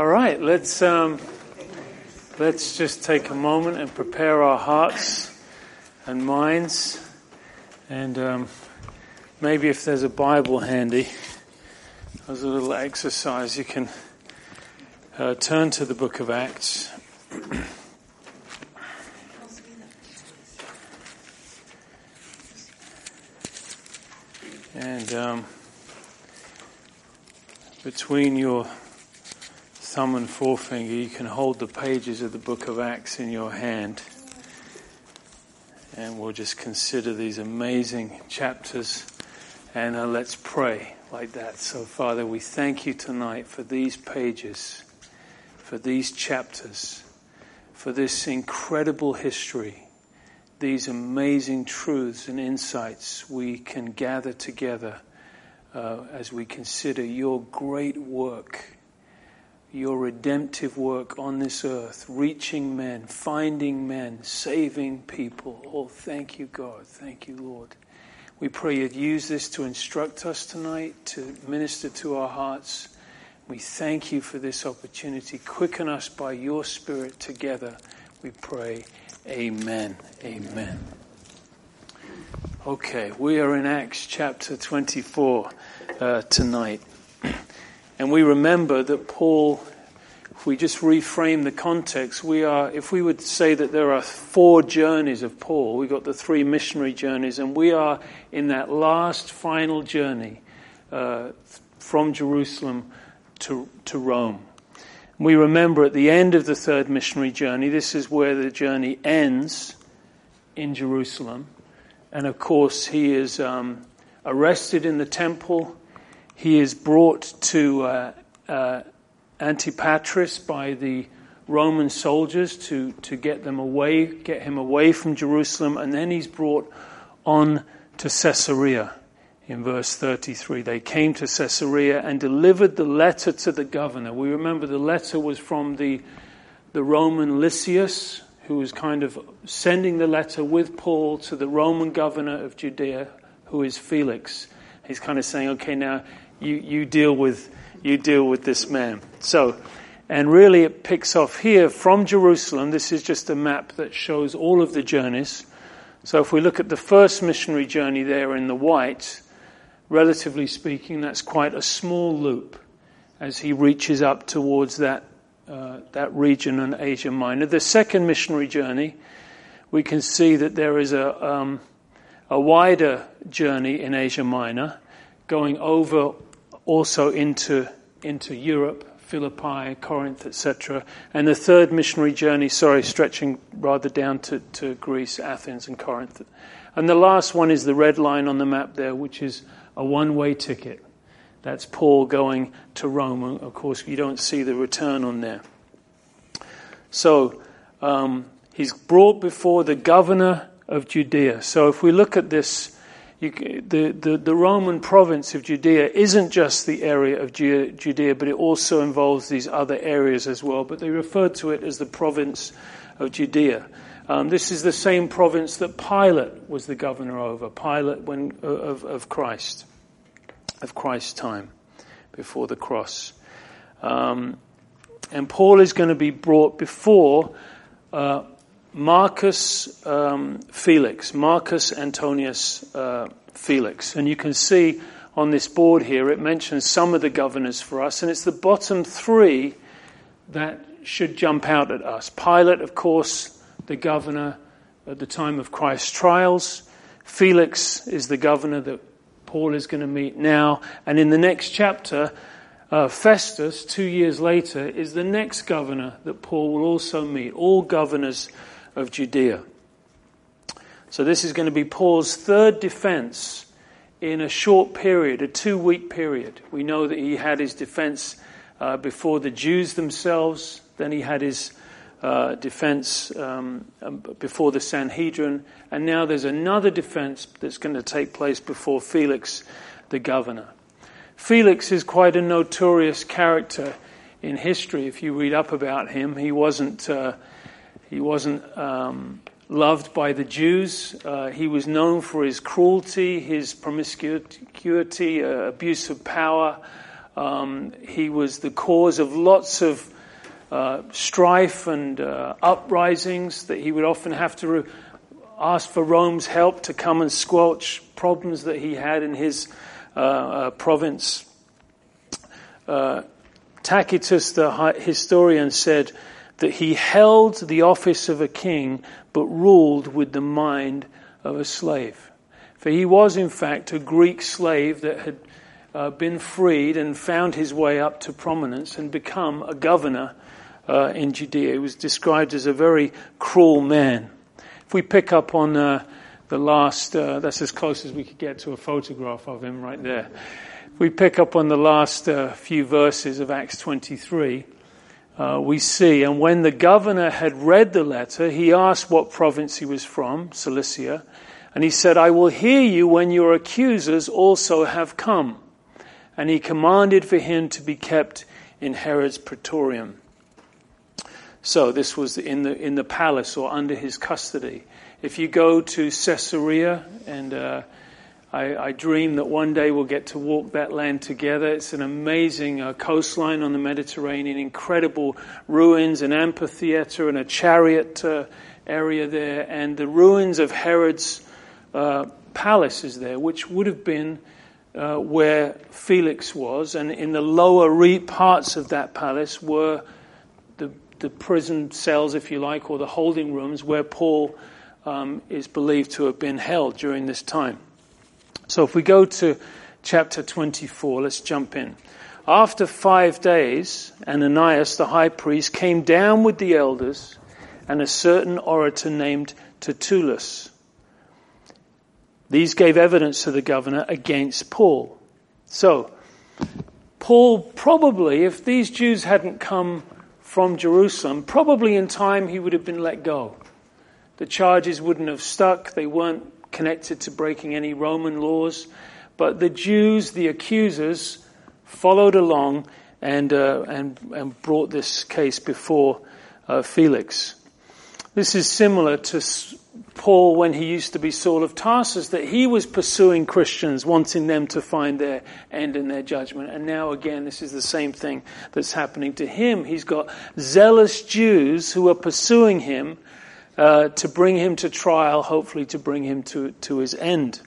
All right, let's um, let's just take a moment and prepare our hearts and minds, and um, maybe if there's a Bible handy, as a little exercise, you can uh, turn to the Book of Acts. and um, between your thumb and forefinger, you can hold the pages of the book of Acts in your hand. And we'll just consider these amazing chapters. And uh, let's pray like that. So, Father, we thank you tonight for these pages, for these chapters, for this incredible history, these amazing truths and insights we can gather together uh, as we consider your great work your redemptive work on this earth, reaching men, finding men, saving people. Oh, thank you, God. Thank you, Lord. We pray you'd use this to instruct us tonight, to minister to our hearts. We thank you for this opportunity. Quicken us by your Spirit together. We pray. Amen. Amen. Okay, we are in Acts chapter 24 uh, tonight. And we remember that Paul, if we just reframe the context, we are, if we would say that there are four journeys of Paul, we've got the three missionary journeys, and we are in that last final journey uh, from Jerusalem to, to Rome. We remember at the end of the third missionary journey, this is where the journey ends in Jerusalem. And of course, he is um, arrested in the temple he is brought to uh, uh, Antipatris by the Roman soldiers to, to get them away, get him away from Jerusalem, and then he's brought on to Caesarea. In verse 33, they came to Caesarea and delivered the letter to the governor. We remember the letter was from the, the Roman Lysias, who was kind of sending the letter with Paul to the Roman governor of Judea, who is Felix. He's kind of saying, okay, now you, you deal with you deal with this man. So, and really it picks off here from Jerusalem. This is just a map that shows all of the journeys. So if we look at the first missionary journey there in the white, relatively speaking, that's quite a small loop as he reaches up towards that uh, that region in Asia Minor. The second missionary journey, we can see that there is a um, a wider journey in Asia Minor, going over also into, into Europe, Philippi, Corinth, etc. And the third missionary journey, sorry, stretching rather down to, to Greece, Athens, and Corinth. And the last one is the red line on the map there, which is a one way ticket. That's Paul going to Rome. Of course, you don't see the return on there. So, um, he's brought before the governor of Judea. So, if we look at this you, the, the, the, Roman province of Judea isn't just the area of Judea, but it also involves these other areas as well. But they referred to it as the province of Judea. Um, this is the same province that Pilate was the governor over, Pilate when, of, of Christ, of Christ's time, before the cross. Um, and Paul is going to be brought before uh, Marcus um, Felix, Marcus Antonius uh, Felix. And you can see on this board here, it mentions some of the governors for us, and it's the bottom three that should jump out at us. Pilate, of course, the governor at the time of Christ's trials. Felix is the governor that Paul is going to meet now. And in the next chapter, uh, Festus, two years later, is the next governor that Paul will also meet. All governors of Judea. So this is going to be Paul's third defense in a short period, a two week period. We know that he had his defense uh, before the Jews themselves, then he had his uh, defense um, um, before the Sanhedrin, and now there's another defense that's going to take place before Felix, the governor. Felix is quite a notorious character in history. If you read up about him, he wasn't. Uh, he wasn't um, loved by the Jews. Uh, he was known for his cruelty, his promiscuity, uh, abuse of power. Um, he was the cause of lots of uh, strife and uh, uprisings that he would often have to re- ask for Rome's help to come and squelch problems that he had in his uh, uh province. Tacitus, the historian, said that he held the office of a king but ruled with the mind of a slave. For he was, in fact, a Greek slave that had uh, been freed and found his way up to prominence and become a governor uh, in Judea. He was described as a very cruel man. If we pick up on uh, the last, uh, that's as close as we could get to a photograph of him right there. If we pick up on the last uh, few verses of Acts 23, uh, we see, and when the governor had read the letter, he asked what province he was from, Cilicia, and he said, I will hear you when your accusers also have come. And he commanded for him to be kept in Herod's praetorium. So this was in the in the palace or under his custody. If you go to Caesarea, and uh, I, I, dream that one day we'll get to walk that land together. It's an amazing uh, coastline on the Mediterranean, incredible ruins, an amphitheater, and a chariot uh, area there, and the ruins of Herod's uh, palace is there, which would have been. Uh, where Felix was, and in the lower re- parts of that palace were the prison cells, if you like, or the holding rooms where Paul um, is believed to have been held during this time. So if we go to chapter 24, let's jump in. After five days, Ananias the high priest came down with the elders and a certain orator named Tertullus. These gave evidence to the governor against Paul. So, Paul probably, if these Jews hadn't come from Jerusalem, probably in time he would have been let go. The charges wouldn't have stuck, they weren't connected to breaking any Roman laws. But the Jews, the accusers, followed along and, uh, and, and brought this case before uh, Felix. This is similar to Paul when he used to be Saul of Tarsus, that he was pursuing Christians, wanting them to find their end in their judgment. And now again, this is the same thing that's happening to him. He's got zealous Jews who are pursuing him uh, to bring him to trial, hopefully to bring him to, to his end.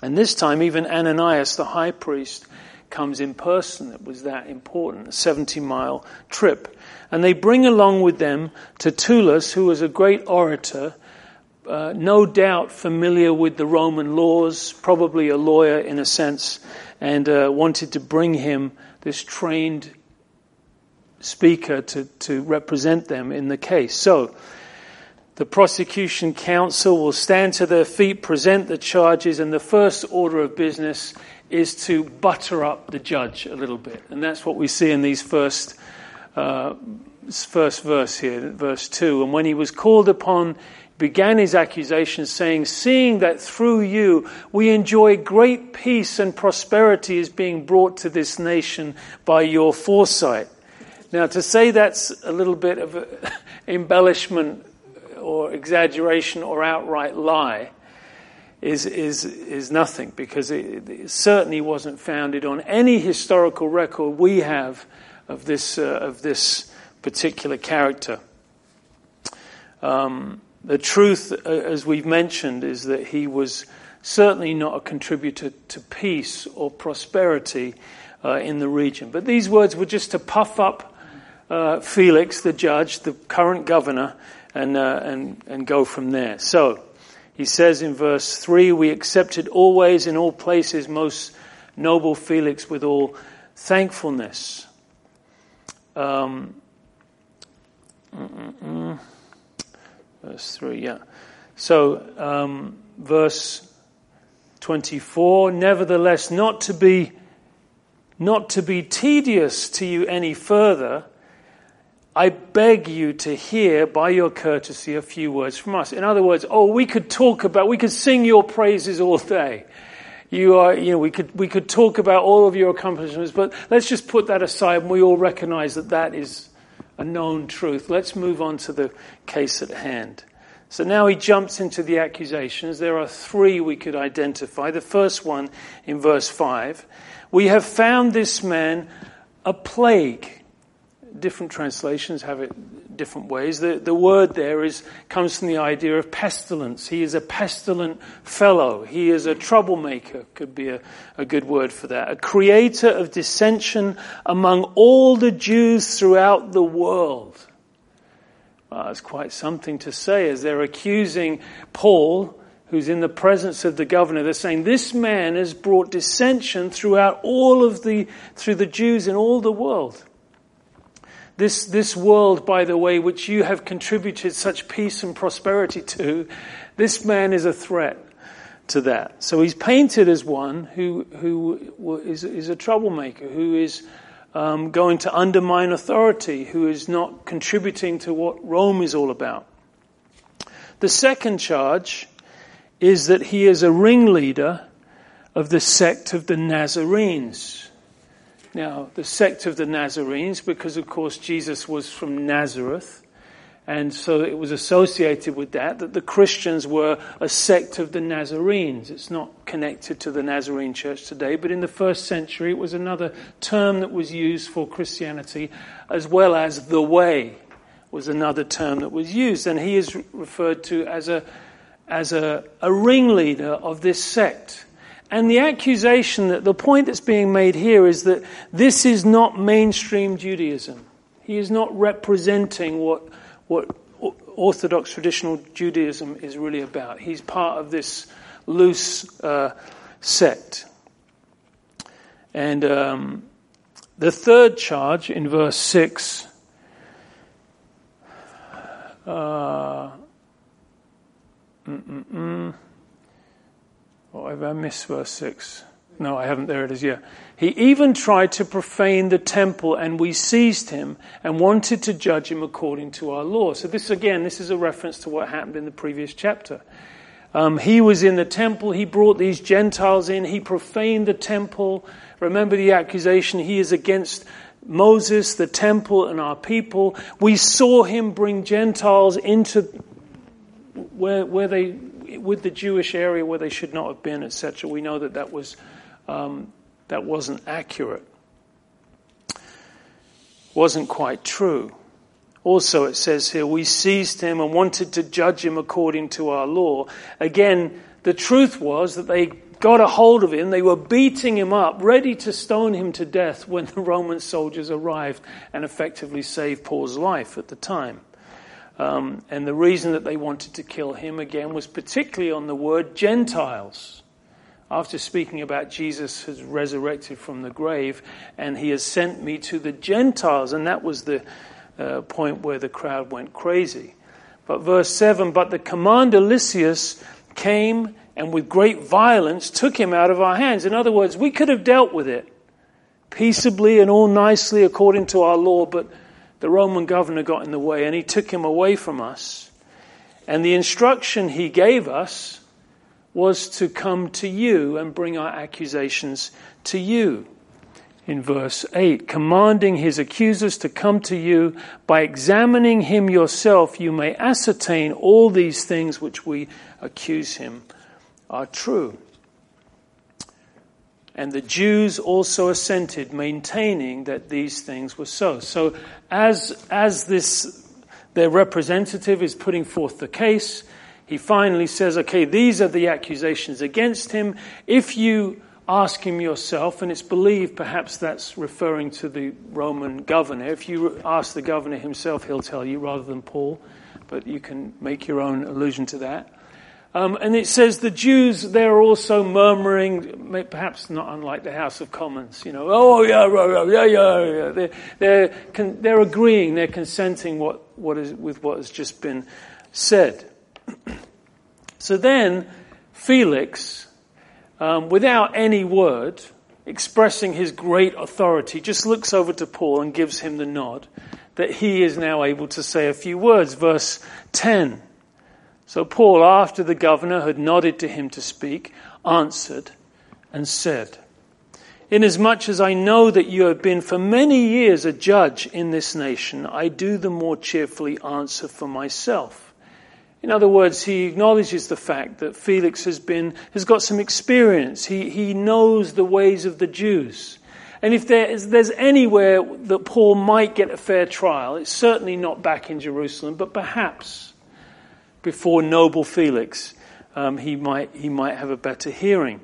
And this time, even Ananias, the high priest, comes in person. It was that important, a 70 mile trip. And they bring along with them Tertullus, who was a great orator, uh, no doubt familiar with the Roman laws, probably a lawyer in a sense, and uh, wanted to bring him this trained speaker to, to represent them in the case. So, the prosecution counsel will stand to their feet, present the charges, and the first order of business is to butter up the judge a little bit. And that's what we see in these first uh, first verse here, verse 2. And when he was called upon, began his accusation, saying, Seeing that through you we enjoy great peace and prosperity is being brought to this nation by your foresight. Now, to say that's a little bit of embellishment or exaggeration or outright lie is, is, is nothing because it, it certainly wasn't founded on any historical record we have of this, uh, of this particular character. Um, the truth, uh, as we've mentioned, is that he was certainly not a contributor to peace or prosperity uh, in the region. But these words were just to puff up uh, Felix, the judge, the current governor, and, uh, and, and go from there. So, he says in verse 3 We accepted always in all places, most noble Felix, with all thankfulness. Um, verse 3, yeah. So, um, verse 24, nevertheless, not to be not to be tedious to you any further, I beg you to hear by your courtesy a few words from us. In other words, oh, we could talk about, we could sing your praises all day. You are, you know, we could, we could talk about all of your accomplishments, but let's just put that aside and we all recognize that that is a known truth. Let's move on to the case at hand. So now he jumps into the accusations. There are three we could identify. The first one in verse 5, We have found this man a plague. Different translations have it different ways. The, the word there is, comes from the idea of pestilence. He is a pestilent fellow. He is a troublemaker, could be a, a good word for that. A creator of dissension among all the Jews throughout the world. Well, that's quite something to say as they're accusing Paul, who's in the presence of the governor. They're saying this man has brought dissension throughout all of the, through the Jews in all the world. This, this world, by the way, which you have contributed such peace and prosperity to, this man is a threat to that. So he's painted as one who, who is, is a troublemaker, who is um, going to undermine authority, who is not contributing to what Rome is all about. The second charge is that he is a ringleader of the sect of the Nazarenes. Now, the sect of the Nazarenes, because of course Jesus was from Nazareth, and so it was associated with that, that the Christians were a sect of the Nazarenes. It's not connected to the Nazarene church today, but in the first century it was another term that was used for Christianity, as well as the way was another term that was used. And he is referred to as a, as a, a ringleader of this sect. And the accusation that the point that's being made here is that this is not mainstream Judaism. He is not representing what, what Orthodox traditional Judaism is really about. He's part of this loose uh, sect. And um, the third charge in verse 6 uh, mm, Oh, have I missed verse 6? No, I haven't. There it is, yeah. He even tried to profane the temple, and we seized him and wanted to judge him according to our law. So, this again, this is a reference to what happened in the previous chapter. Um, he was in the temple, he brought these Gentiles in, he profaned the temple. Remember the accusation, he is against Moses, the temple, and our people. We saw him bring Gentiles into where, where they with the Jewish area where they should not have been, etc. We know that that was um, that wasn't accurate, wasn't quite true. Also, it says here, we seized him and wanted to judge him according to our law. Again, the truth was that they got a hold of him. They were beating him up, ready to stone him to death when the Roman soldiers arrived and effectively saved Paul's life at the time. Um, and the reason that they wanted to kill him again was particularly on the word Gentiles. After speaking about Jesus has resurrected from the grave and he has sent me to the Gentiles, and that was the uh, point where the crowd went crazy. But verse 7 But the commander Lysias came and with great violence took him out of our hands. In other words, we could have dealt with it peaceably and all nicely according to our law, but the Roman governor got in the way and he took him away from us. And the instruction he gave us was to come to you and bring our accusations to you. In verse 8, commanding his accusers to come to you, by examining him yourself, you may ascertain all these things which we accuse him are true. And the Jews also assented, maintaining that these things were so. So as, as this, their representative is putting forth the case, he finally says, okay, these are the accusations against him. If you ask him yourself, and it's believed perhaps that's referring to the Roman governor. If you ask the governor himself, he'll tell you rather than Paul, but you can make your own allusion to that. Um, and it says the Jews, they're also murmuring, perhaps not unlike the House of Commons, you know, oh, yeah, yeah, yeah, yeah. They're, they're, they're agreeing, they're consenting what, what is, with what has just been said. so then, Felix, um, without any word, expressing his great authority, just looks over to Paul and gives him the nod that he is now able to say a few words. Verse 10. So Paul, after the governor had nodded to him to speak, answered and said, Inasmuch as I know that you have been for many years a judge in this nation, I do the more cheerfully answer for myself. In other words, he acknowledges the fact that Felix has been, has got some experience. He, he knows the ways of the Jews. And if there is, there's anywhere that Paul might get a fair trial, it's certainly not back in Jerusalem, but perhaps before noble Felix, um, he, might, he might have a better hearing.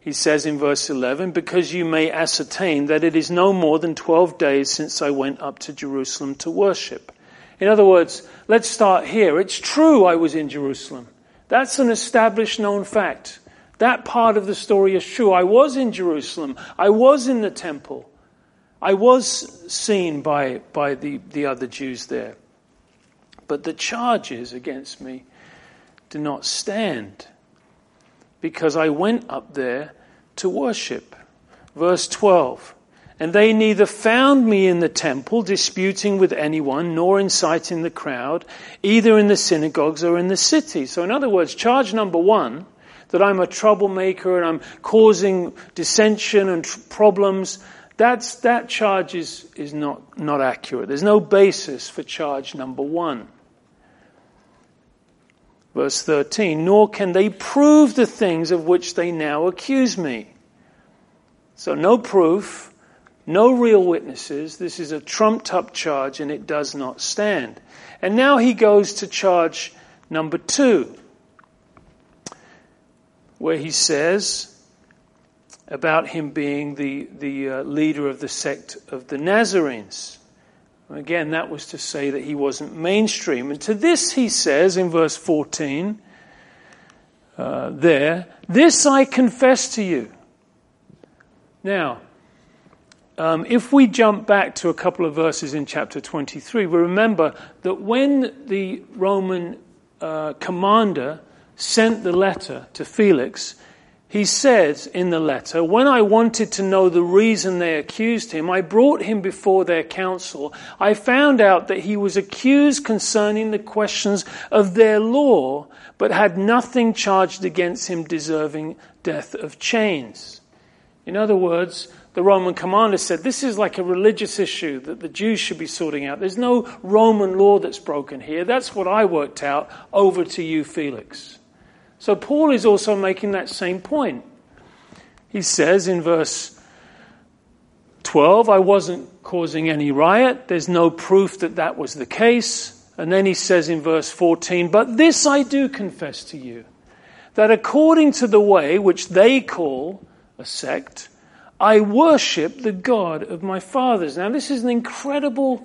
He says in verse 11, because you may ascertain that it is no more than 12 days since I went up to Jerusalem to worship. In other words, let's start here. It's true I was in Jerusalem. That's an established known fact. That part of the story is true. I was in Jerusalem. I was in the temple. I was seen by, by the, the other Jews there. But the charges against me do not stand because I went up there to worship. Verse 12. And they neither found me in the temple disputing with anyone, nor inciting the crowd, either in the synagogues or in the city. So, in other words, charge number one that I'm a troublemaker and I'm causing dissension and tr- problems, that's, that charge is, is not, not accurate. There's no basis for charge number one. Verse 13, nor can they prove the things of which they now accuse me. So no proof, no real witnesses. This is a trumped up charge and it does not stand. And now he goes to charge number two where he says about him being the, the uh, leader of the sect of the Nazarenes. Again, that was to say that he wasn't mainstream. And to this he says in verse 14, uh, there, this I confess to you. Now, um, if we jump back to a couple of verses in chapter 23, we remember that when the Roman uh, commander sent the letter to Felix, he said in the letter, When I wanted to know the reason they accused him, I brought him before their council. I found out that he was accused concerning the questions of their law, but had nothing charged against him deserving death of chains. In other words, the Roman commander said, This is like a religious issue that the Jews should be sorting out. There's no Roman law that's broken here. That's what I worked out. Over to you, Felix. So Paul is also making that same point. He says in verse 12, I wasn't causing any riot. There's no proof that that was the case. And then he says in verse 14, But this I do confess to you, that according to the way which they call a sect, I worship the God of my fathers. Now, this is an incredible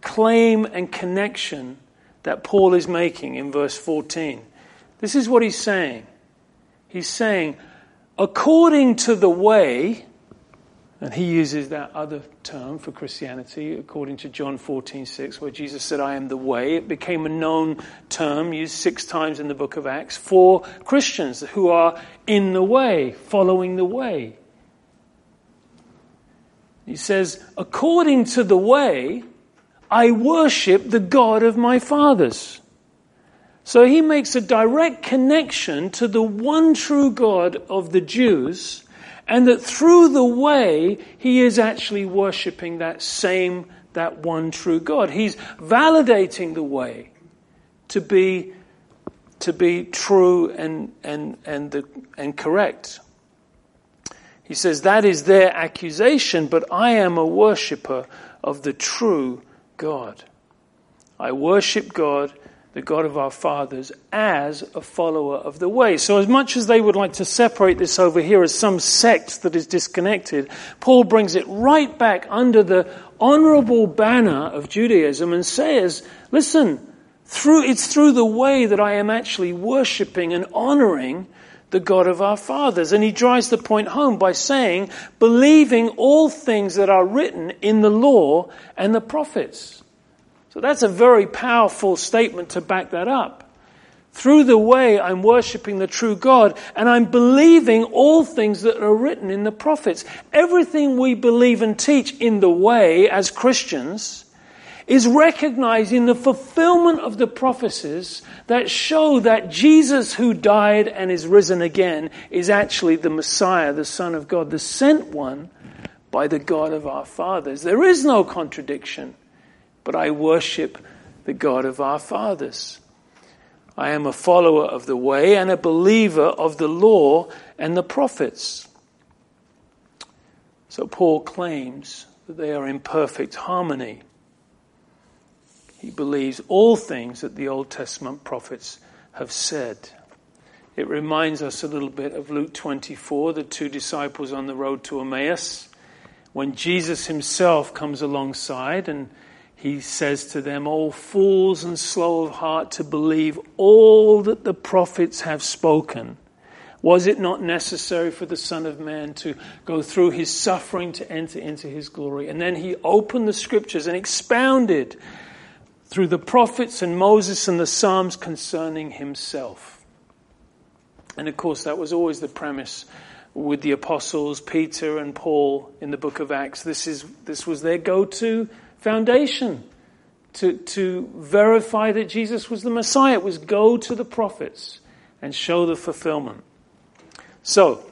claim and connection that Paul is making in verse 14. This is what he's saying. He's saying, according to the way, and he uses that other term for Christianity, according to John 14, 6, where Jesus said, I am the way. It became a known term used six times in the book of Acts for Christians who are in the way, following the way. He says, according to the way, I worship the God of my fathers. So he makes a direct connection to the one true God of the Jews, and that through the way, he is actually worshipping that same, that one true God. He's validating the way to be, to be true and, and, and, the, and correct. He says, that is their accusation, but I am a worshipper of the true God. I worship God the God of our fathers, as a follower of the way. So, as much as they would like to separate this over here as some sect that is disconnected, Paul brings it right back under the honorable banner of Judaism and says, listen, through, it's through the way that I am actually worshipping and honoring the God of our fathers. And he drives the point home by saying, believing all things that are written in the law and the prophets. So that's a very powerful statement to back that up. Through the way I'm worshiping the true God and I'm believing all things that are written in the prophets. Everything we believe and teach in the way as Christians is recognizing the fulfillment of the prophecies that show that Jesus who died and is risen again is actually the Messiah, the Son of God, the sent one by the God of our fathers. There is no contradiction but I worship the God of our fathers. I am a follower of the way and a believer of the law and the prophets. So Paul claims that they are in perfect harmony. He believes all things that the Old Testament prophets have said. It reminds us a little bit of Luke 24, the two disciples on the road to Emmaus, when Jesus himself comes alongside and he says to them, O fools and slow of heart to believe all that the prophets have spoken. Was it not necessary for the Son of Man to go through his suffering to enter into his glory? And then he opened the scriptures and expounded through the prophets and Moses and the Psalms concerning himself. And of course, that was always the premise with the apostles, Peter and Paul in the book of Acts. This, is, this was their go to foundation to, to verify that Jesus was the Messiah. It was go to the prophets and show the fulfillment. So,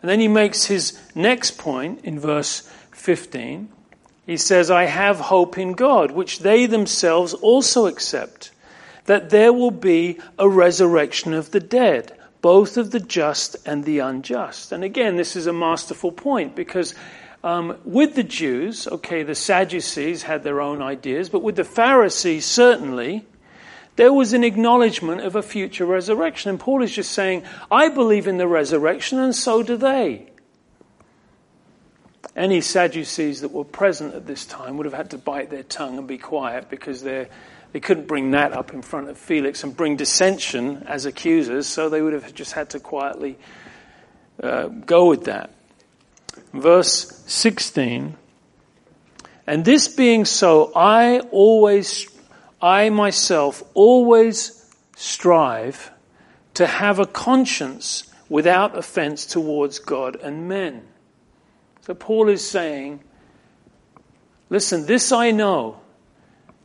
and then he makes his next point in verse 15. He says, I have hope in God, which they themselves also accept, that there will be a resurrection of the dead, both of the just and the unjust. And again, this is a masterful point because um, with the Jews, okay, the Sadducees had their own ideas, but with the Pharisees, certainly, there was an acknowledgement of a future resurrection. And Paul is just saying, I believe in the resurrection, and so do they. Any Sadducees that were present at this time would have had to bite their tongue and be quiet because they they couldn't bring that up in front of Felix and bring dissension as accusers, so they would have just had to quietly uh, go with that verse 16. And this being so, I always, I myself always strive to have a conscience without offense towards God and men. So Paul is saying, listen, this I know,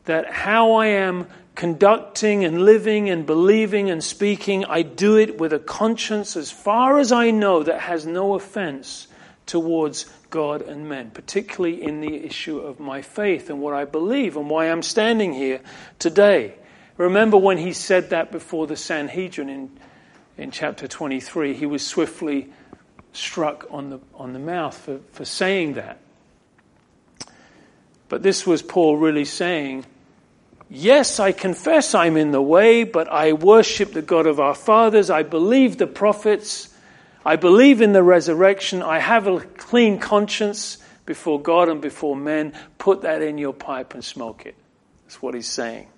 that how I am conducting and living and believing and speaking, I do it with a conscience as far as I know that has no offense towards God and men, particularly in the issue of my faith and what I believe and why I'm standing here today. Remember when he said that before the Sanhedrin in, in chapter 23, he was swiftly struck on the, on the mouth for, for saying that. But this was Paul really saying, Yes, I confess I'm in the way, but I worship the God of our fathers. I believe the prophets. I believe in the resurrection. I have a clean conscience before God and before men. Put that in your pipe and smoke it. That's what he's saying.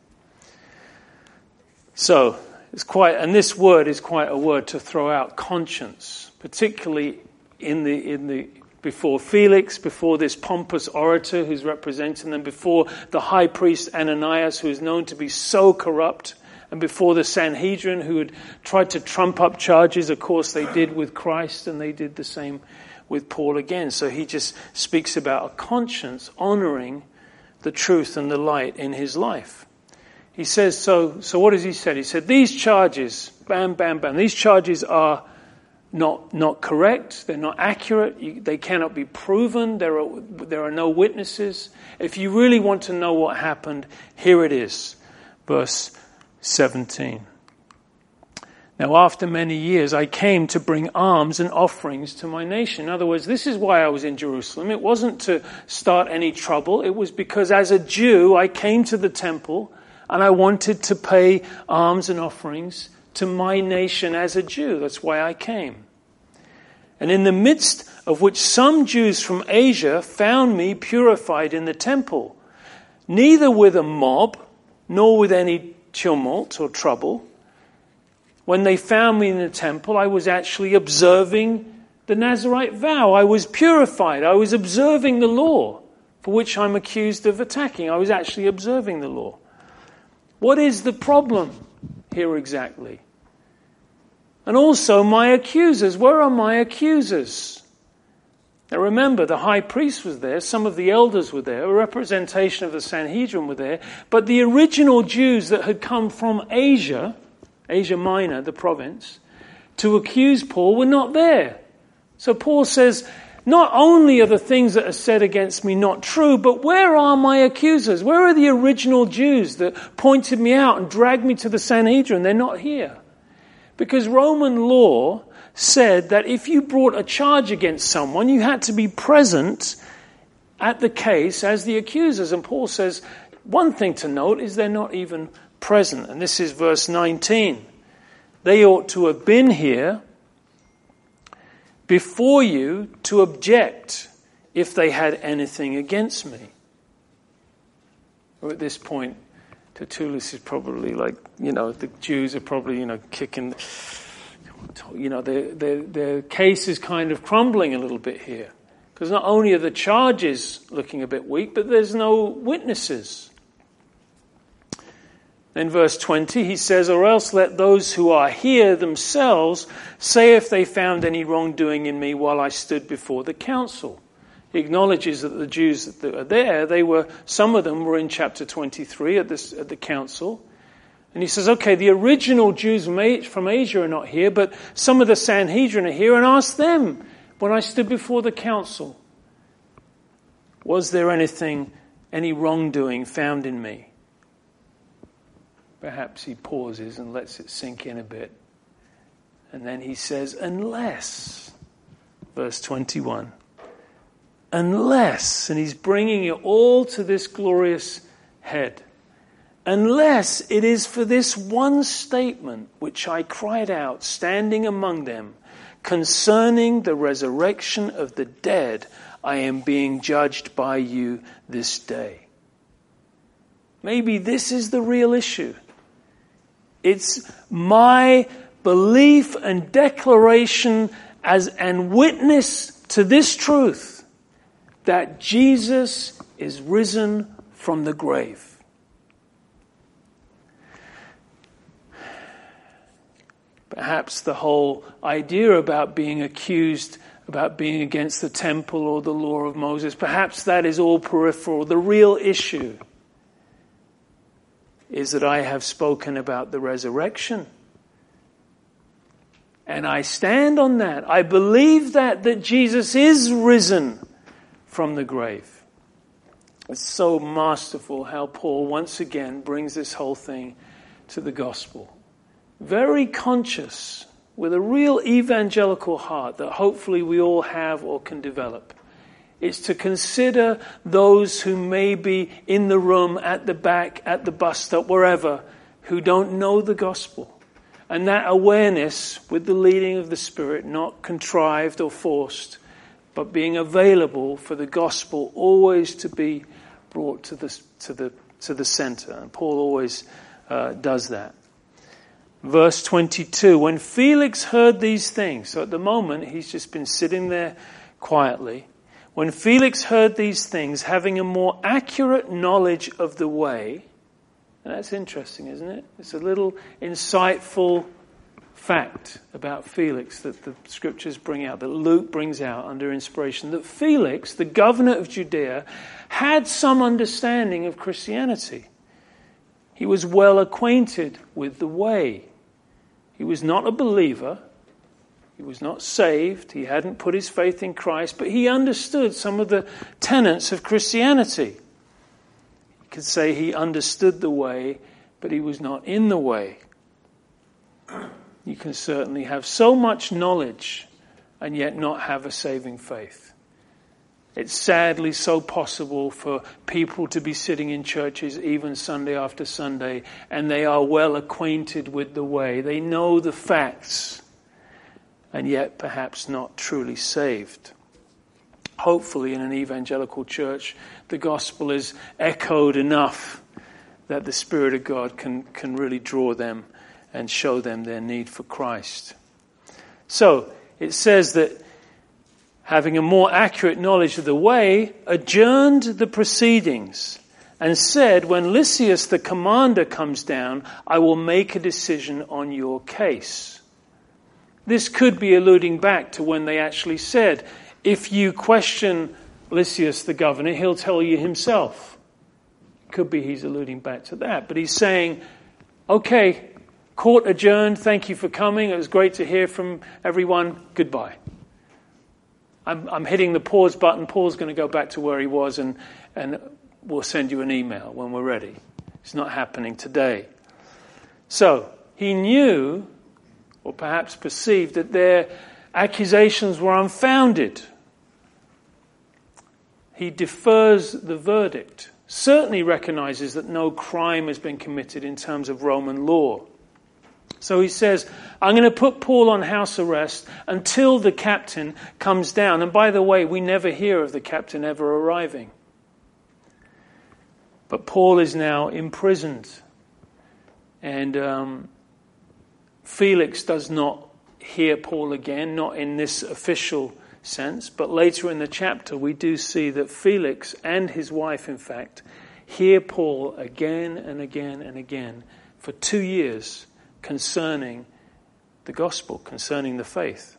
So, it's quite, and this word is quite a word to throw out conscience, particularly in the, in the, before Felix, before this pompous orator who's representing them, before the high priest Ananias, who is known to be so corrupt and before the Sanhedrin who had tried to trump up charges. Of course, they did with Christ and they did the same with Paul again. So he just speaks about a conscience honoring the truth and the light in his life. He says, so, so what has he said? He said, these charges, bam, bam, bam, these charges are not, not correct. They're not accurate. You, they cannot be proven. There are, there are no witnesses. If you really want to know what happened, here it is. Verse 17. Now, after many years, I came to bring alms and offerings to my nation. In other words, this is why I was in Jerusalem. It wasn't to start any trouble. It was because as a Jew, I came to the temple and I wanted to pay alms and offerings to my nation as a Jew. That's why I came. And in the midst of which some Jews from Asia found me purified in the temple, neither with a mob, nor with any tumult or trouble. When they found me in the temple, I was actually observing the Nazarite vow. I was purified. I was observing the law for which I'm accused of attacking. I was actually observing the law. What is the problem here exactly? And also, my accusers. Where are my accusers? Now remember, the high priest was there, some of the elders were there, a representation of the Sanhedrin were there, but the original Jews that had come from Asia, Asia Minor, the province, to accuse Paul were not there. So Paul says, Not only are the things that are said against me not true, but where are my accusers? Where are the original Jews that pointed me out and dragged me to the Sanhedrin? They're not here. Because Roman law said that if you brought a charge against someone, you had to be present at the case as the accusers. And Paul says, one thing to note is they're not even present. And this is verse 19. They ought to have been here before you to object if they had anything against me. Or at this point, Tertullus is probably like, you know, the Jews are probably, you know, kicking, you know, their, their, their case is kind of crumbling a little bit here. Because not only are the charges looking a bit weak, but there's no witnesses. In verse 20, he says, Or else let those who are here themselves say if they found any wrongdoing in me while I stood before the council. He acknowledges that the Jews that are there, they were, some of them were in chapter 23 at, this, at the council. And he says, okay, the original Jews from Asia are not here, but some of the Sanhedrin are here, and ask them when I stood before the council, was there anything, any wrongdoing found in me? Perhaps he pauses and lets it sink in a bit. And then he says, unless, verse 21, unless, and he's bringing it all to this glorious head, unless it is for this one statement which I cried out, standing among them, concerning the resurrection of the dead, I am being judged by you this day. Maybe this is the real issue. It's my belief and declaration as an witness to this truth that Jesus is risen from the grave. Perhaps the whole idea about being accused, about being against the temple or the law of Moses, perhaps that is all peripheral. The real issue is that I have spoken about the resurrection. And I stand on that. I believe that, that Jesus is risen from the grave. It's so masterful how Paul once again brings this whole thing to the gospel. Very conscious, with a real evangelical heart that hopefully we all have or can develop is to consider those who may be in the room, at the back, at the bus stop, wherever, who don't know the gospel. And that awareness with the leading of the Spirit, not contrived or forced, but being available for the gospel always to be brought to the, to the, to the center. And Paul always uh, does that. Verse 22 When Felix heard these things, so at the moment he's just been sitting there quietly, when Felix heard these things, having a more accurate knowledge of the way, and that's interesting, isn't it? It's a little insightful fact about Felix that the scriptures bring out, that Luke brings out under inspiration, that Felix, the governor of Judea, had some understanding of Christianity. He was well acquainted with the way. He was not a believer, he was not saved. He hadn't put his faith in Christ, but he understood some of the tenets of Christianity. You could say he understood the way, but he was not in the way. You can certainly have so much knowledge and yet not have a saving faith. It's sadly so possible for people to be sitting in churches even Sunday after Sunday and they are well acquainted with the way. They know the facts and yet perhaps not truly saved. Hopefully, in an evangelical church, the gospel is echoed enough that the Spirit of God can, can really draw them and show them their need for Christ. So, it says that having a more accurate knowledge of the way, adjourned the proceedings and said, When Lysias the commander comes down, I will make a decision on your case. This could be alluding back to when they actually said, if you question Lysias the governor, he'll tell you himself. Could be he's alluding back to that. But he's saying, okay, court adjourned. Thank you for coming. It was great to hear from everyone. Goodbye. I'm, I'm hitting the pause button. Paul's going to go back to where he was, and, and we'll send you an email when we're ready. It's not happening today. So he knew, or perhaps perceived, that their accusations were unfounded. He defers the verdict, certainly recognizes that no crime has been committed in terms of Roman law. So he says, I'm going to put Paul on house arrest until the captain comes down. And by the way, we never hear of the captain ever arriving. But Paul is now imprisoned. And um, Felix does not hear Paul again, not in this official sense. But later in the chapter, we do see that Felix and his wife, in fact, hear Paul again and again and again for two years concerning the gospel, concerning the faith.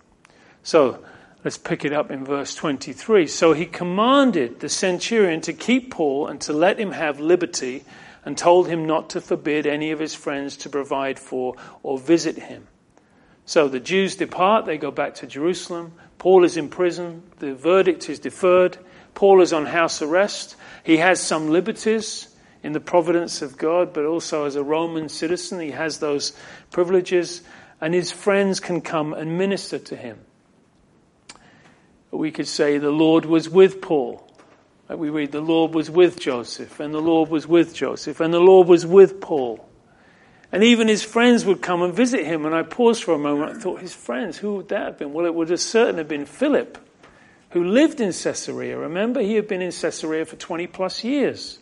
So let's pick it up in verse 23. So he commanded the centurion to keep Paul and to let him have liberty and told him not to forbid any of his friends to provide for or visit him. So the Jews depart, they go back to Jerusalem. Paul is in prison, the verdict is deferred. Paul is on house arrest. He has some liberties in the providence of God, but also as a Roman citizen, he has those privileges, and his friends can come and minister to him. We could say the Lord was with Paul. We read, the Lord was with Joseph, and the Lord was with Joseph, and the Lord was with Paul. And even his friends would come and visit him. And I paused for a moment. I thought, his friends, who would that have been? Well, it would have certainly been Philip, who lived in Caesarea. Remember, he had been in Caesarea for 20 plus years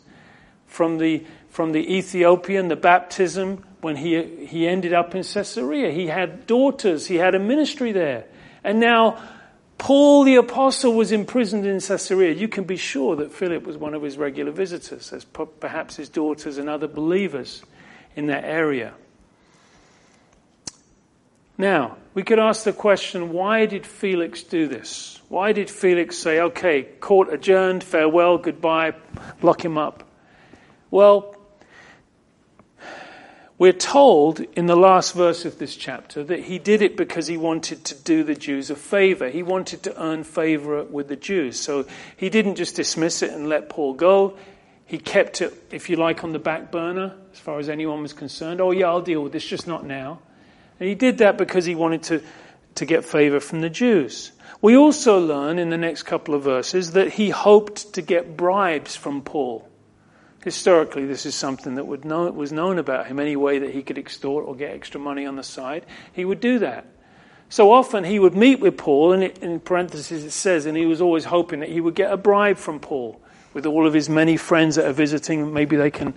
from the, from the Ethiopian, the baptism, when he, he ended up in Caesarea. He had daughters, he had a ministry there. And now Paul the apostle was imprisoned in Caesarea. You can be sure that Philip was one of his regular visitors, as perhaps his daughters and other believers in that area. Now, we could ask the question why did Felix do this? Why did Felix say, okay, court adjourned, farewell, goodbye, lock him up? Well, we're told in the last verse of this chapter that he did it because he wanted to do the Jews a favor. He wanted to earn favor with the Jews. So he didn't just dismiss it and let Paul go. He kept it, if you like, on the back burner as far as anyone was concerned. Oh, yeah, I'll deal with this, just not now. And he did that because he wanted to, to get favor from the Jews. We also learn in the next couple of verses that he hoped to get bribes from Paul. Historically, this is something that know, was known about him. Any way that he could extort or get extra money on the side, he would do that. So often he would meet with Paul, and in parentheses it says, and he was always hoping that he would get a bribe from Paul with all of his many friends that are visiting. Maybe they can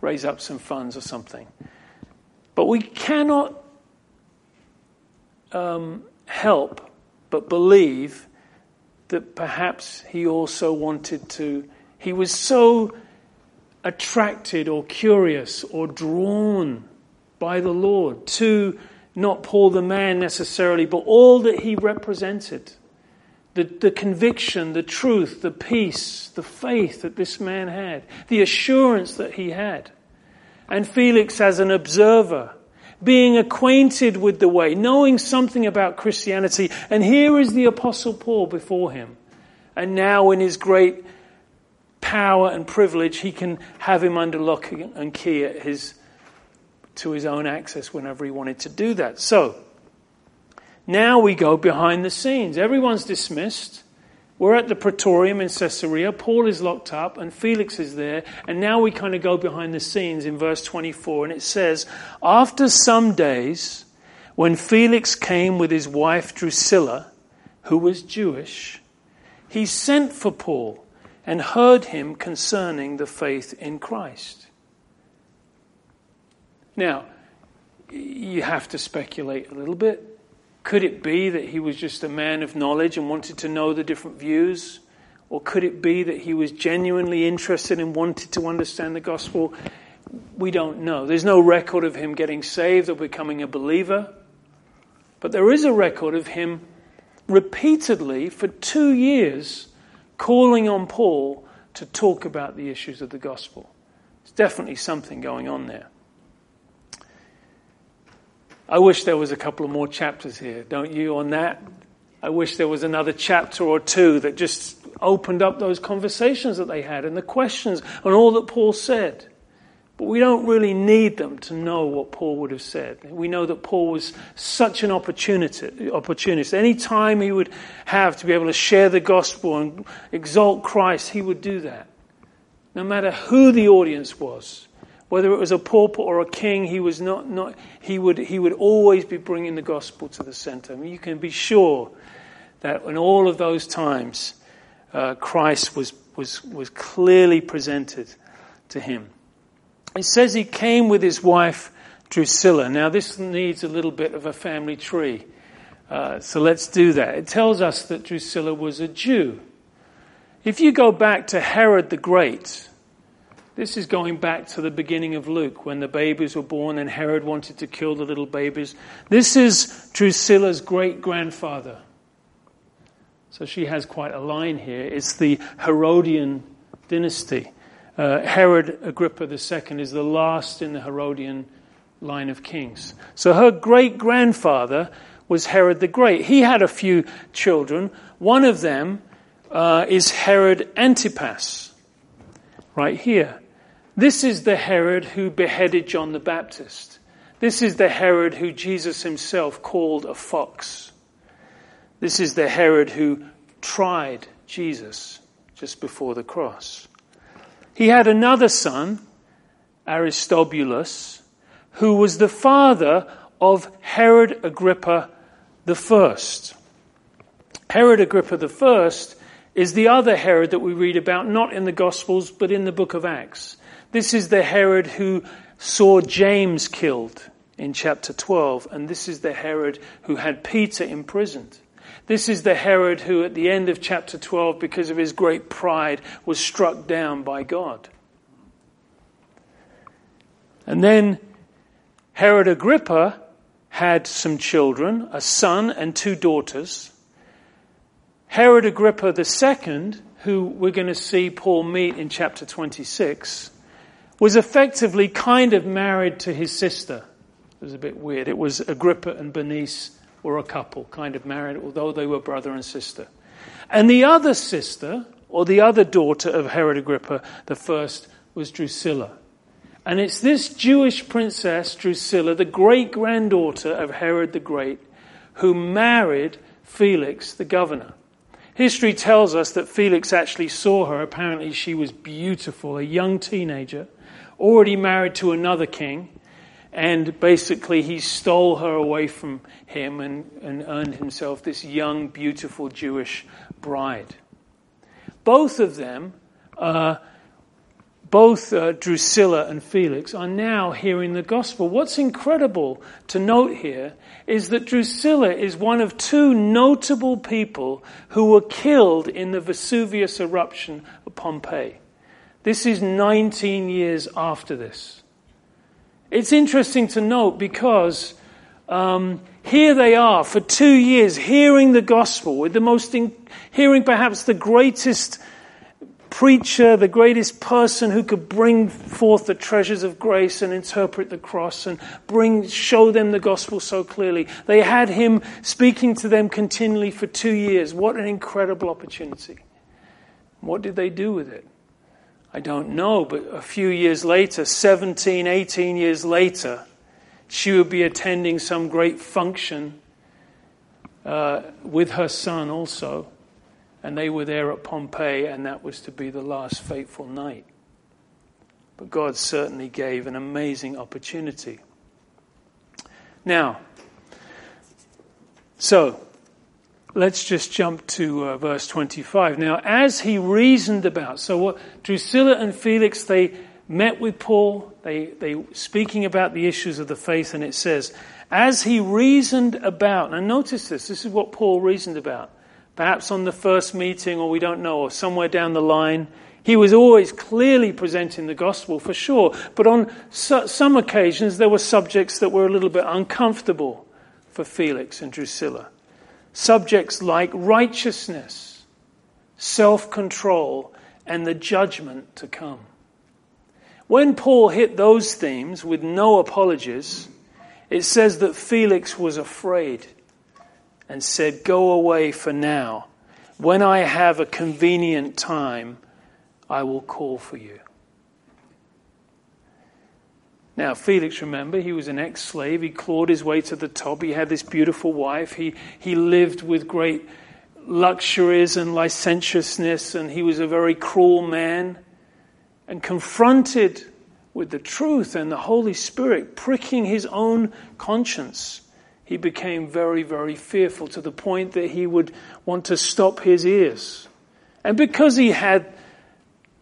raise up some funds or something. But we cannot um, help but believe that perhaps he also wanted to, he was so attracted or curious or drawn by the Lord to not Paul the man necessarily, but all that he represented. The, the conviction, the truth, the peace, the faith that this man had, the assurance that he had. And Felix, as an observer, being acquainted with the way, knowing something about Christianity, and here is the Apostle Paul before him. And now, in his great power and privilege, he can have him under lock and key at his, to his own access whenever he wanted to do that. So, now we go behind the scenes. Everyone's dismissed. We're at the Praetorium in Caesarea. Paul is locked up and Felix is there. And now we kind of go behind the scenes in verse 24. And it says, After some days, when Felix came with his wife Drusilla, who was Jewish, he sent for Paul and heard him concerning the faith in Christ. Now, you have to speculate a little bit. Could it be that he was just a man of knowledge and wanted to know the different views? Or could it be that he was genuinely interested and wanted to understand the gospel? We don't know. There's no record of him getting saved or becoming a believer. But there is a record of him repeatedly for two years calling on Paul to talk about the issues of the gospel. There's definitely something going on there. I wish there was a couple of more chapters here, don't you, on that? I wish there was another chapter or two that just opened up those conversations that they had and the questions and all that Paul said. But we don't really need them to know what Paul would have said. We know that Paul was such an opportunity, opportunist. Any time he would have to be able to share the gospel and exalt Christ, he would do that. No matter who the audience was, whether it was a pauper or a king, he was not, not he would he would always be bringing the gospel to the center. I mean, you can be sure that in all of those times, uh, Christ was was was clearly presented to him. It says he came with his wife Drusilla. Now, this needs a little bit of a family tree. Uh, so let's do that. It tells us that Drusilla was a Jew. If you go back to Herod the Great, this is going back to the beginning of Luke when the babies were born and Herod wanted to kill the little babies. This is Drusilla's great grandfather. So she has quite a line here. It's the Herodian dynasty. Uh, Herod Agrippa II is the last in the Herodian line of kings. So her great grandfather was Herod the Great. He had a few children. One of them uh, is Herod Antipas, right here. This is the Herod who beheaded John the Baptist. This is the Herod who Jesus himself called a fox. This is the Herod who tried Jesus just before the cross. He had another son, Aristobulus, who was the father of Herod Agrippa first. Herod Agrippa first is the other Herod that we read about, not in the Gospels, but in the book of Acts. This is the Herod who saw James killed in chapter 12, and this is the Herod who had Peter imprisoned. This is the Herod who, at the end of chapter 12, because of his great pride, was struck down by God. And then Herod Agrippa had some children, a son and two daughters. Herod Agrippa II, who we're going to see Paul meet in chapter 26, was effectively kind of married to his sister. It was a bit weird. It was Agrippa and Bernice were a couple, kind of married, although they were brother and sister. And the other sister, or the other daughter of Herod Agrippa the first, was Drusilla. And it's this Jewish princess, Drusilla, the great granddaughter of Herod the Great, who married Felix, the governor. History tells us that Felix actually saw her. Apparently, she was beautiful, a young teenager, already married to another king. And basically, he stole her away from him and, and earned himself this young, beautiful Jewish bride. Both of them, uh, both uh, Drusilla and Felix, are now hearing the gospel. What's incredible to note here is that Drusilla is one of two notable people who were killed in the Vesuvius eruption of Pompeii. This is 19 years after this. It's interesting to note because um, here they are for two years hearing the gospel with the most, in, hearing perhaps the greatest preacher, the greatest person who could bring forth the treasures of grace and interpret the cross and bring, show them the gospel so clearly. They had him speaking to them continually for two years. What an incredible opportunity. What did they do with it? I don't know, but a few years later, 17, 18 years later, she would be attending some great function uh, with her son also. And they were there at Pompeii, and that was to be the last fateful night. But God certainly gave an amazing opportunity. Now, so let's just jump to uh, verse 25. Now, as he reasoned about, so what Drusilla and Felix, they met with Paul, they, they speaking about the issues of the faith, and it says, as he reasoned about, and notice this, this is what Paul reasoned about. Perhaps on the first meeting, or we don't know, or somewhere down the line. He was always clearly presenting the gospel for sure, but on some occasions there were subjects that were a little bit uncomfortable for Felix and Drusilla. Subjects like righteousness, self control, and the judgment to come. When Paul hit those themes with no apologies, it says that Felix was afraid and said, Go away for now. When I have a convenient time, I will call for you. Now, Felix, remember, he was an ex slave. He clawed his way to the top. He had this beautiful wife. He, he lived with great luxuries and licentiousness, and he was a very cruel man. And confronted with the truth and the Holy Spirit pricking his own conscience, he became very, very fearful to the point that he would want to stop his ears. And because he had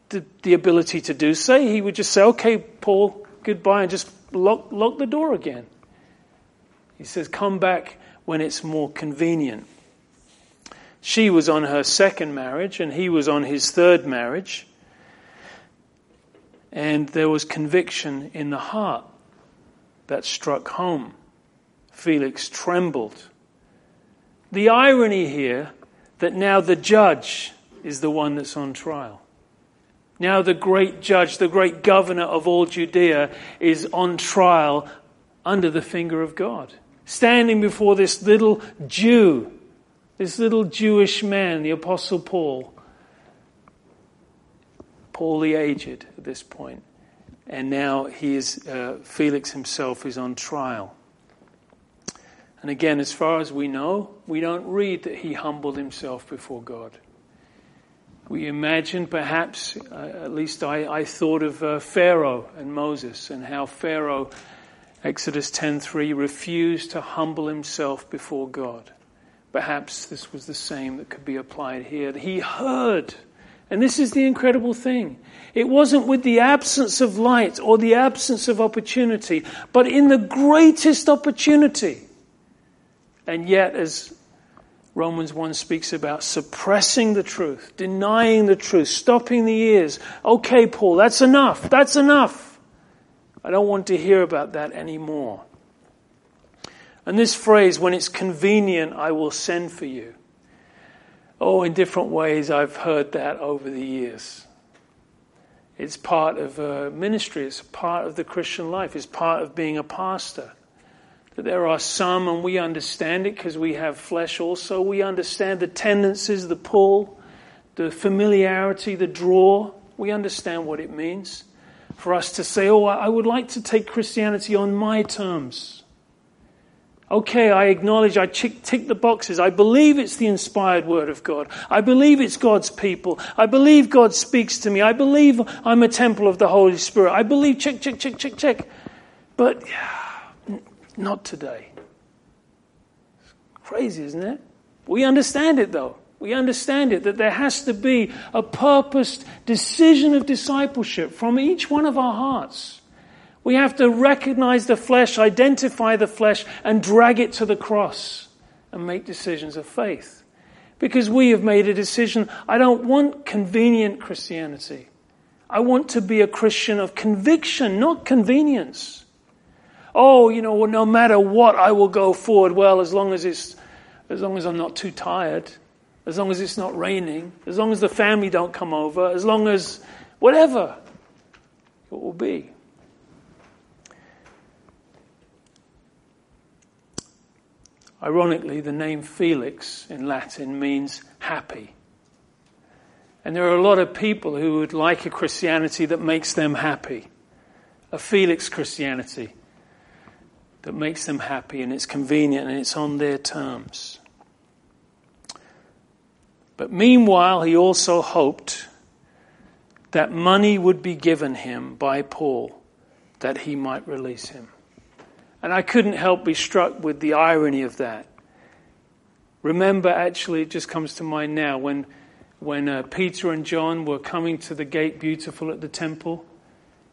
the, the ability to do so, he would just say, okay, Paul, goodbye, and just lock, lock the door again. He says, come back when it's more convenient. She was on her second marriage, and he was on his third marriage. And there was conviction in the heart that struck home. Felix trembled. The irony here that now the judge is the one that's on trial. Now the great judge, the great governor of all Judea, is on trial under the finger of God. Standing before this little Jew, this little Jewish man, the Apostle Paul, Paul the aged at this point. and now he is, uh, Felix himself is on trial. And again, as far as we know, we don't read that he humbled himself before God. We imagine perhaps, uh, at least I, I thought of uh, Pharaoh and Moses and how Pharaoh, Exodus 10.3, refused to humble himself before God. Perhaps this was the same that could be applied here. He heard, and this is the incredible thing. It wasn't with the absence of light or the absence of opportunity, but in the greatest opportunity. And yet, as Romans 1 speaks about suppressing the truth, denying the truth, stopping the ears. Okay, Paul, that's enough. That's enough. I don't want to hear about that anymore. And this phrase, when it's convenient, I will send for you. Oh, in different ways, I've heard that over the years. It's part of a ministry, it's part of the Christian life, it's part of being a pastor that there are some, and we understand it because we have flesh also, we understand the tendencies, the pull, the familiarity, the draw. We understand what it means for us to say, oh, I would like to take Christianity on my terms. Okay, I acknowledge, I tick tick the boxes. I believe it's the inspired word of God. I believe it's God's people. I believe God speaks to me. I believe I'm a temple of the Holy Spirit. I believe, check, check, check, check, check. But, not today. Crazy, isn't it? We understand it though. We understand it that there has to be a purposed decision of discipleship from each one of our hearts. We have to recognize the flesh, identify the flesh, and drag it to the cross and make decisions of faith. Because we have made a decision I don't want convenient Christianity. I want to be a Christian of conviction, not convenience oh, you know, well, no matter what, I will go forward. Well, as long as it's, as long as I'm not too tired, as long as it's not raining, as long as the family don't come over, as long as whatever it will be. Ironically, the name Felix in Latin means happy. And there are a lot of people who would like a Christianity that makes them happy. A Felix Christianity that makes them happy and it's convenient and it's on their terms. But meanwhile, he also hoped that money would be given him by Paul that he might release him. And I couldn't help be struck with the irony of that. Remember, actually, it just comes to mind now when, when uh, Peter and John were coming to the gate beautiful at the temple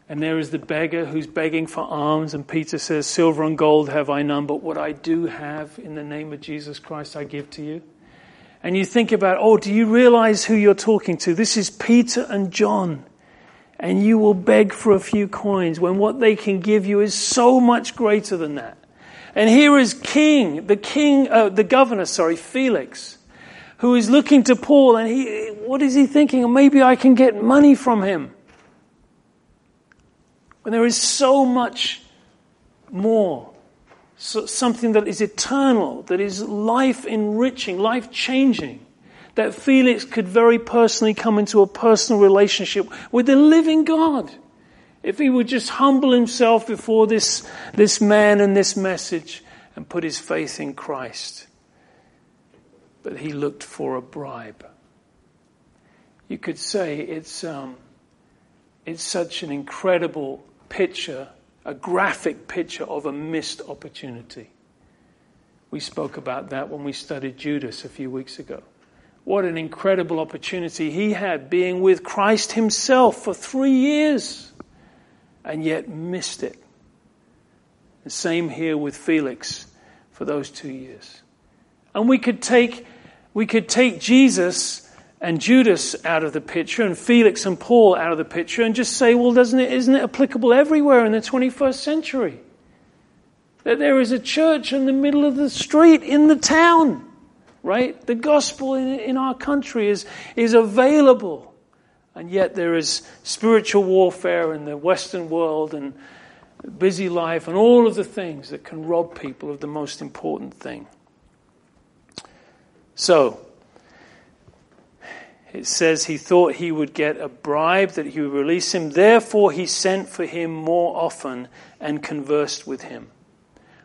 and there is the beggar who's begging for alms, and Peter says, Silver and gold have I none, but what I do have in the name of Jesus Christ I give to you. And you think about, oh, do you realize who you're talking to? This is Peter and John. And you will beg for a few coins when what they can give you is so much greater than that. And here is King, the king, uh, the governor, sorry, Felix, who is looking to Paul, and he, what is he thinking? Maybe I can get money from him when there is so much more something that is eternal, that is life enriching, life changing, that Felix could very personally come into a personal relationship with the living God. If he would just humble himself before this, this man and this message and put his faith in Christ. But he looked for a bribe. You could say it's, um, it's such an incredible picture a graphic picture of a missed opportunity. We spoke about that when we studied Judas a few weeks ago. What an incredible opportunity he had being with Christ himself for three years and yet missed it. The same here with Felix for those two years. And we could take, we could take Jesus and Judas out of the picture and Felix and Paul out of the picture and just say, well, doesn't it, isn't it applicable everywhere in the 21st century? That there is a church in the middle of the street in the town, right? The gospel in, in our country is, is available. And yet there is spiritual warfare in the Western world and busy life and all of the things that can rob people of the most important thing. So, it says he thought he would get a bribe, that he would release him. Therefore, he sent for him more often and conversed with him.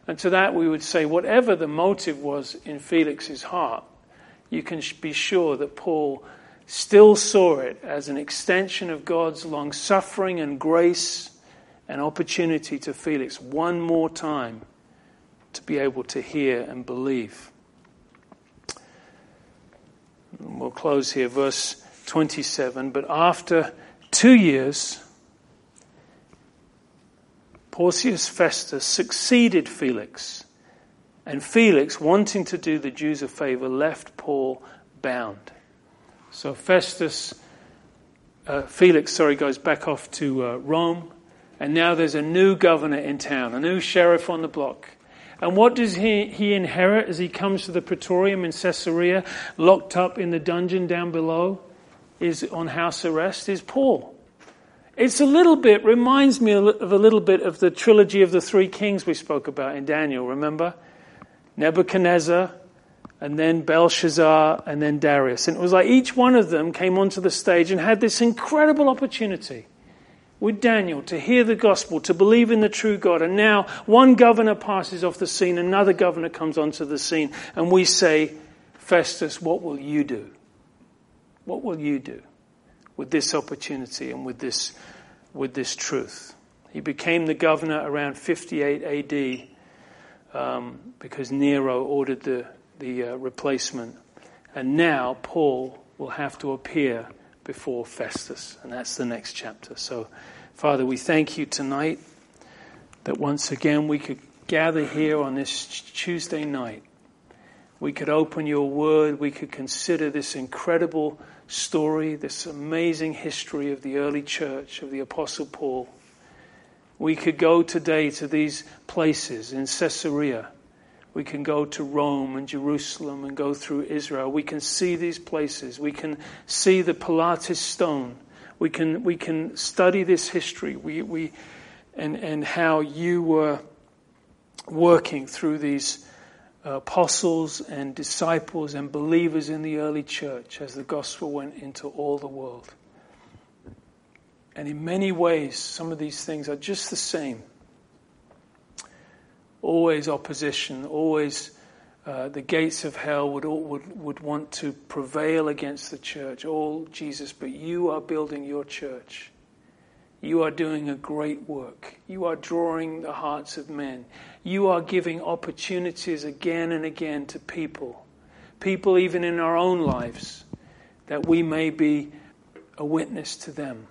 And to that, we would say, whatever the motive was in Felix's heart, you can be sure that Paul still saw it as an extension of God's long suffering and grace and opportunity to Felix one more time to be able to hear and believe. We'll close here, verse 27. But after two years, Porcius Festus succeeded Felix. And Felix, wanting to do the Jews a favor, left Paul bound. So Festus, uh, Felix, sorry, goes back off to uh, Rome. And now there's a new governor in town, a new sheriff on the block. And what does he, he inherit as he comes to the praetorium in Caesarea, locked up in the dungeon down below, is on house arrest, is Paul. It's a little bit, reminds me of a little bit of the trilogy of the three kings we spoke about in Daniel, remember? Nebuchadnezzar, and then Belshazzar, and then Darius. And it was like each one of them came onto the stage and had this incredible opportunity with Daniel to hear the gospel, to believe in the true God. And now one governor passes off the scene, another governor comes onto the scene, and we say, Festus, what will you do? What will you do with this opportunity and with this, with this truth? He became the governor around 58 AD um, because Nero ordered the, the uh, replacement. And now Paul will have to appear before Festus. And that's the next chapter. So, Father, we thank you tonight that once again we could gather here on this Tuesday night. We could open your word. We could consider this incredible story, this amazing history of the early church, of the Apostle Paul. We could go today to these places in Caesarea we can go to Rome and Jerusalem and go through Israel. We can see these places. We can see the Pilatus stone. We can, we can study this history we, we, and, and how you were working through these uh, apostles and disciples and believers in the early church as the gospel went into all the world. And in many ways, some of these things are just the same always opposition, always uh, the gates of hell would, would, would want to prevail against the church. All Jesus, but you are building your church. You are doing a great work. You are drawing the hearts of men. You are giving opportunities again and again to people, people even in our own lives, that we may be a witness to them.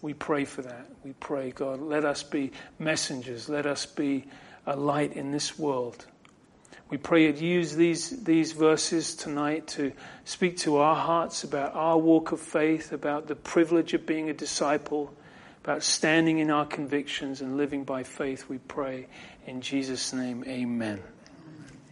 We pray for that. We pray, God, let us be messengers. Let us be a light in this world. We pray you'd use these, these verses tonight to speak to our hearts about our walk of faith, about the privilege of being a disciple, about standing in our convictions and living by faith. We pray in Jesus' name, amen.